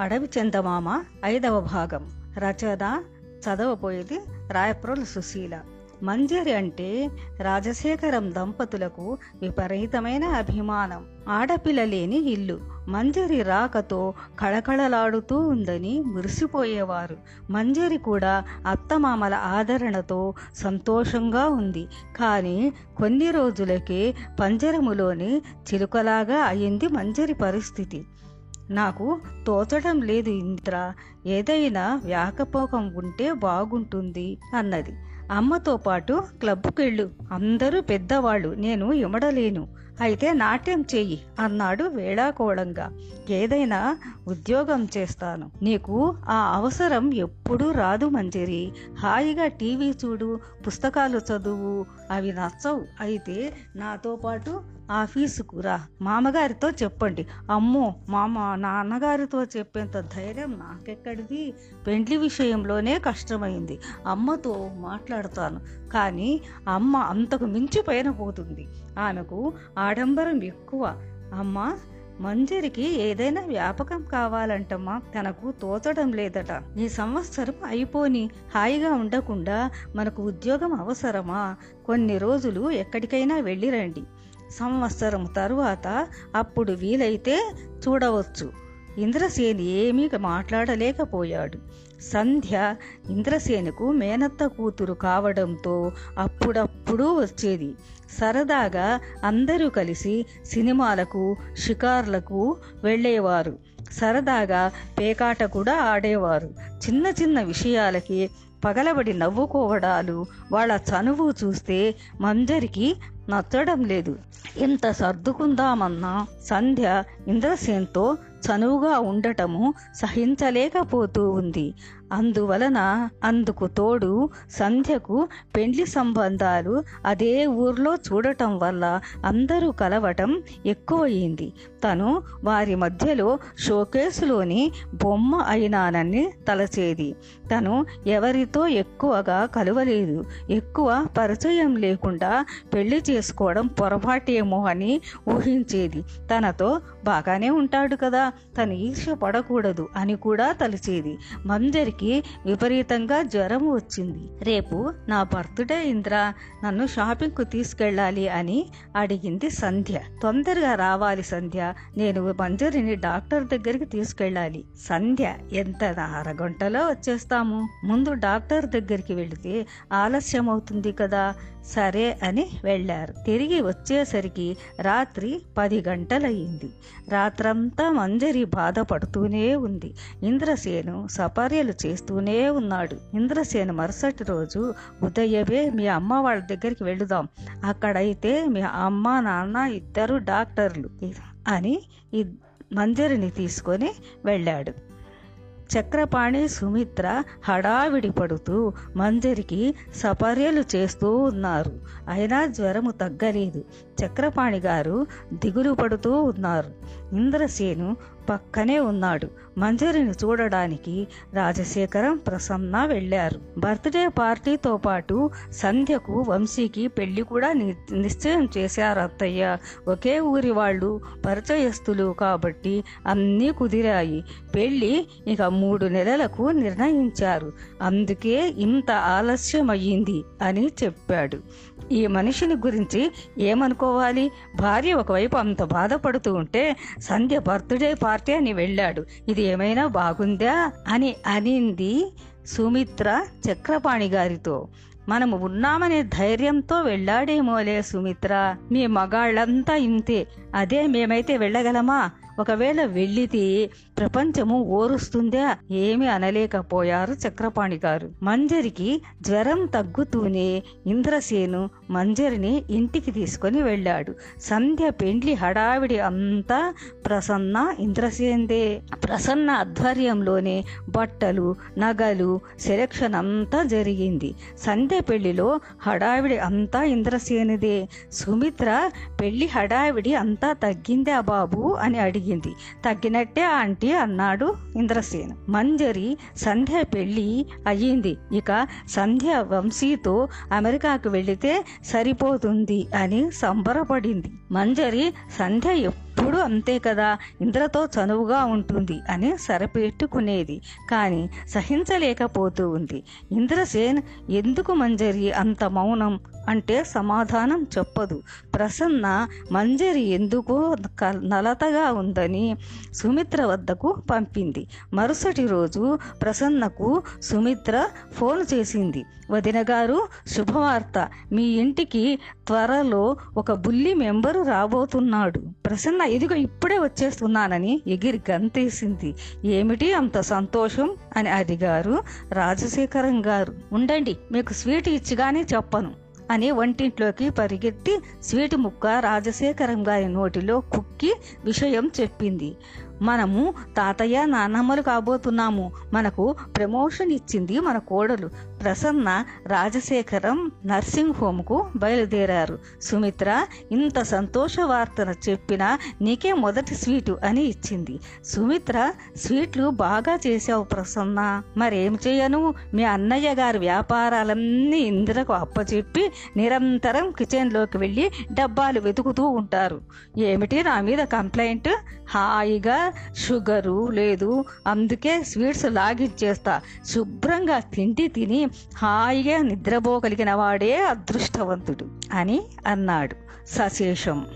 అడవి చందమామ ఐదవ భాగం. రచన చదవబోయేది రాయప్రోల సుశీల. మంజరి అంటే రాజశేఖరం దంపతులకు విపరీతమైన అభిమానం. ఆడపిల్ల లేని ఇల్లు. మంజరి రాకతో కళకళలాడుతూ ఉందని మురిసిపోయేవారు. మంజరి కూడా అత్తమామల ఆదరణతో సంతోషంగా ఉంది. కానీ కొన్ని రోజులకే పంజరములోని చిలుకలాగా అయింది మంజరి పరిస్థితి. నాకు తోచడం లేదు ఇంద్ర. ఏదైనా వ్యాకపోకం ఉంటే బాగుంటుంది అన్నది. అమ్మతో పాటు క్లబ్కెళ్ళు. అందరూ పెద్దవాళ్ళు. నేను ఇమడలేను. అయితే నాట్యం చెయ్యి అన్నాడు వేళాకోళంగా. ఏదైనా ఉద్యోగం చేస్తాను. నీకు ఆ అవసరం ఎప్పుడూ రాదు మంజరి. హాయిగా టీవీ చూడు పుస్తకాలు చదువు అవి నచ్చవు. అయితే నాతో పాటు ఆఫీసుకు రా. మామగారితో చెప్పండి. అమ్మో మామ నాన్నగారితో చెప్పేంత ధైర్యం నాకెక్కడిది? పెండ్లి విషయంలోనే కష్టమైంది. అమ్మతో మాట్లాడతాను. కానీ అమ్మ అంతకు మించి పైన పోతుంది. ఆమెకు ఆడంబరం ఎక్కువ. అమ్మ మంజరికి ఏదైనా వ్యాపకం కావాలంటమ్మా. తనకు తోచడం లేదట. ఈ సంవత్సరం అయిపోని హాయిగా ఉండకుండా మనకు ఉద్యోగం అవసరమా? కొన్ని రోజులు ఎక్కడికైనా వెళ్ళిరండి. సంవత్సరం తరువాత అప్పుడు వీలైతే చూడవచ్చు. ఇంద్రసేని ఏమీ మాట్లాడలేకపోయాడు. సంధ్య ఇంద్రసేనుకు మేనత్త కూతురు కావడంతో అప్పుడప్పుడు వచ్చేది. సరదాగా అందరూ కలిసి సినిమాలకు షికార్లకు వెళ్ళేవారు. సరదాగా పేకాట కూడా ఆడేవారు. చిన్న చిన్న విషయాలకి పగలబడి నవ్వుకోవడాలు వాళ్ళ చనువు చూస్తే మంజరికి నచ్చడం లేదు. ఎంత సర్దుకుందామన్నా? సంధ్య ఇంద్రసేన్తో చనువుగా ఉండటము సహించలేకపోతూ ఉంది. అందువలన అందుకు తోడు సంధ్యకు పెండ్లి సంబంధాలు అదే ఊర్లో చూడటం వల్ల అందరూ కలవటం ఎక్కువయింది. తను వారి మధ్యలో షోకేసులోని బొమ్మ అయినానని తలచేది. తను ఎవరితో ఎక్కువగా కలవలేదు. ఎక్కువ పరిచయం లేకుండా పెళ్ళి చేసుకోవడం పొరపాటేమో అని ఊహించేది. తనతో బాగానే ఉంటాడు కదా తను ఈర్ష్య పడకూడదు అని కూడా తలిచేది. మంజరికి విపరీతంగా జ్వరం వచ్చింది. రేపు నా బర్త్డే ఇంద్ర నన్ను షాపింగ్కు తీసుకెళ్ళాలి అని అడిగింది సంధ్య. తొందరగా రావాలి సంధ్య. నేను మంజరిని డాక్టర్ దగ్గరికి తీసుకెళ్ళాలి. సంధ్య ఎంత అరగంటలో వచ్చేస్తాము? ముందు డాక్టర్ దగ్గరికి వెళితే ఆలస్యం అవుతుంది కదా? సరే అని వెళ్ళారు. తిరిగి వచ్చేసరికి రాత్రి పది గంటలయ్యింది. రాత్రంతా మంజరి బాధపడుతూనే ఉంది. ఇంద్రసేను సపర్యలు చేస్తూనే ఉన్నాడు. ఇంద్రసేను మరుసటి రోజు ఉదయమే మీ అమ్మ వాళ్ళ దగ్గరికి వెళుదాం. అక్కడైతే మీ అమ్మ నాన్న ఇద్దరు డాక్టర్లు అని ఈ మంజరిని తీసుకొని వెళ్ళాడు. చక్రపాణి సుమిత్ర హడావిడి పడుతూ మంజరికి సపర్యలు చేస్తూ ఉన్నారు. అయినా జ్వరము తగ్గలేదు. చక్రపాణి గారు దిగులు పడుతూ ఉన్నారు. ఇంద్రసేను పక్కనే ఉన్నాడు. మంజరిని చూడడానికి రాజశేఖరం ప్రసన్న వెళ్ళారు. బర్త్డే పార్టీతో పాటు సంధ్యకు వంశీకి పెళ్ళి కూడా నిశ్చయం చేశారు అత్తయ్య. ఒకే ఊరి వాళ్ళు పరిచయస్తులు కాబట్టి అన్నీ కుదిరాయి. పెళ్ళి ఇక మూడు నెలలకు నిర్ణయించారు. అందుకే ఇంత ఆలస్యం అయ్యింది అని చెప్పాడు. ఈ మనిషిని గురించి ఏమనుకోవాలి? భార్య ఒకవైపు అంత బాధపడుతూ ఉంటే సంధ్య బర్త్డే పార్టీ అని వెళ్ళాడు. ఇది ఏమైనా బాగుందా? అని అనింది సుమిత్ర చక్రపాణి గారితో. మనము ఉన్నామనే ధైర్యంతో వెళ్ళాడేమోలే సుమిత్ర. మీ మగాళ్ళంతా ఇంతే. అదే మేమైతే వెళ్ళగలమా? ఒకవేళ వెళ్ళితే ప్రపంచము ఓరుస్తుందా ఏమి అనలేకపోయారు చక్రపాణి గారు. మంజరికి జ్వరం తగ్గుతూనే ఇంద్రసేను మంజరిని ఇంటికి తీసుకొని వెళ్ళాడు. సంధ్య పెండ్లి హడావిడి అంతా ప్రసన్న ఇంద్రసేందే. ప్రసన్న ఆధ్వర్యంలోనే బట్టలు నగలు సెలక్షన్ అంతా జరిగింది. సంధ్య పెళ్ళిలో హడావిడి అంతా ఇంద్రసేనుదే. సుమిత్ర పెళ్ళి హడావిడి అంతా తగ్గిందా బాబు అని అడిగింది తగ్గినట్టే ఆంటీ అన్నాడు ఇంద్రసేన్. మంజరి సంధ్య పెళ్ళి అయ్యింది. ఇక సంధ్య వంశీతో అమెరికాకు వెళితే సరిపోతుంది అని సంబరపడింది. మంజరి సంధ్య ఎప్పుడూ అంతే కదా ఇంద్రతో చనువుగా ఉంటుంది అని సరిపెట్టుకునేది. కానీ సహించలేకపోతూ ఉంది. ఇంద్రసేన్ ఎందుకు మంజరి అంత మౌనం అంటే సమాధానం చెప్పదు. ప్రసన్న మంజరి ఎందుకో నలతగా ఉందని సుమిత్ర వద్దకు పంపింది. మరుసటి రోజు ప్రసన్నకు సుమిత్ర ఫోన్ చేసింది. వదిన గారు శుభవార్త. మీ ఇంటికి త్వరలో ఒక బుల్లి మెంబరు రాబోతున్నాడు. ప్రసన్న ఇదిగో ఇప్పుడే వచ్చేస్తున్నానని ఎగిరి గంతేసింది. ఏమిటి అంత సంతోషం? అని అడిగారు రాజశేఖరం గారు. ఉండండి మీకు స్వీట్ ఇచ్చిగానే చెప్పను అని వంటింట్లోకి పరిగెత్తి స్వీట్ ముక్క రాజశేఖరం గారి నోటిలో కుక్కి విషయం చెప్పింది. మనము తాతయ్య నాన్నమ్మలు కాబోతున్నాము. మనకు ప్రమోషన్ ఇచ్చింది మన కోడలు. ప్రసన్న రాజశేఖరం నర్సింగ్ హోమ్కు బయలుదేరారు. సుమిత్ర ఇంత సంతోష వార్తను చెప్పిన నీకే మొదటి స్వీటు అని ఇచ్చింది. సుమిత్ర స్వీట్లు బాగా చేశావు ప్రసన్న. మరేం చేయను? మీ అన్నయ్య గారి వ్యాపారాలన్నీ ఇందిరకు అప్పచెప్పి నిరంతరం కిచెన్లోకి వెళ్ళి డబ్బాలు వెతుకుతూ ఉంటారు. ఏమిటి నా మీద కంప్లైంట్? హాయిగా షుగరు లేదు. అందుకే స్వీట్స్ లాగించేస్తా. శుభ్రంగా తిండి తిని హాయిగా నిద్రపోగలిగిన వాడే అదృష్టవంతుడు అని అన్నాడు సశేషం.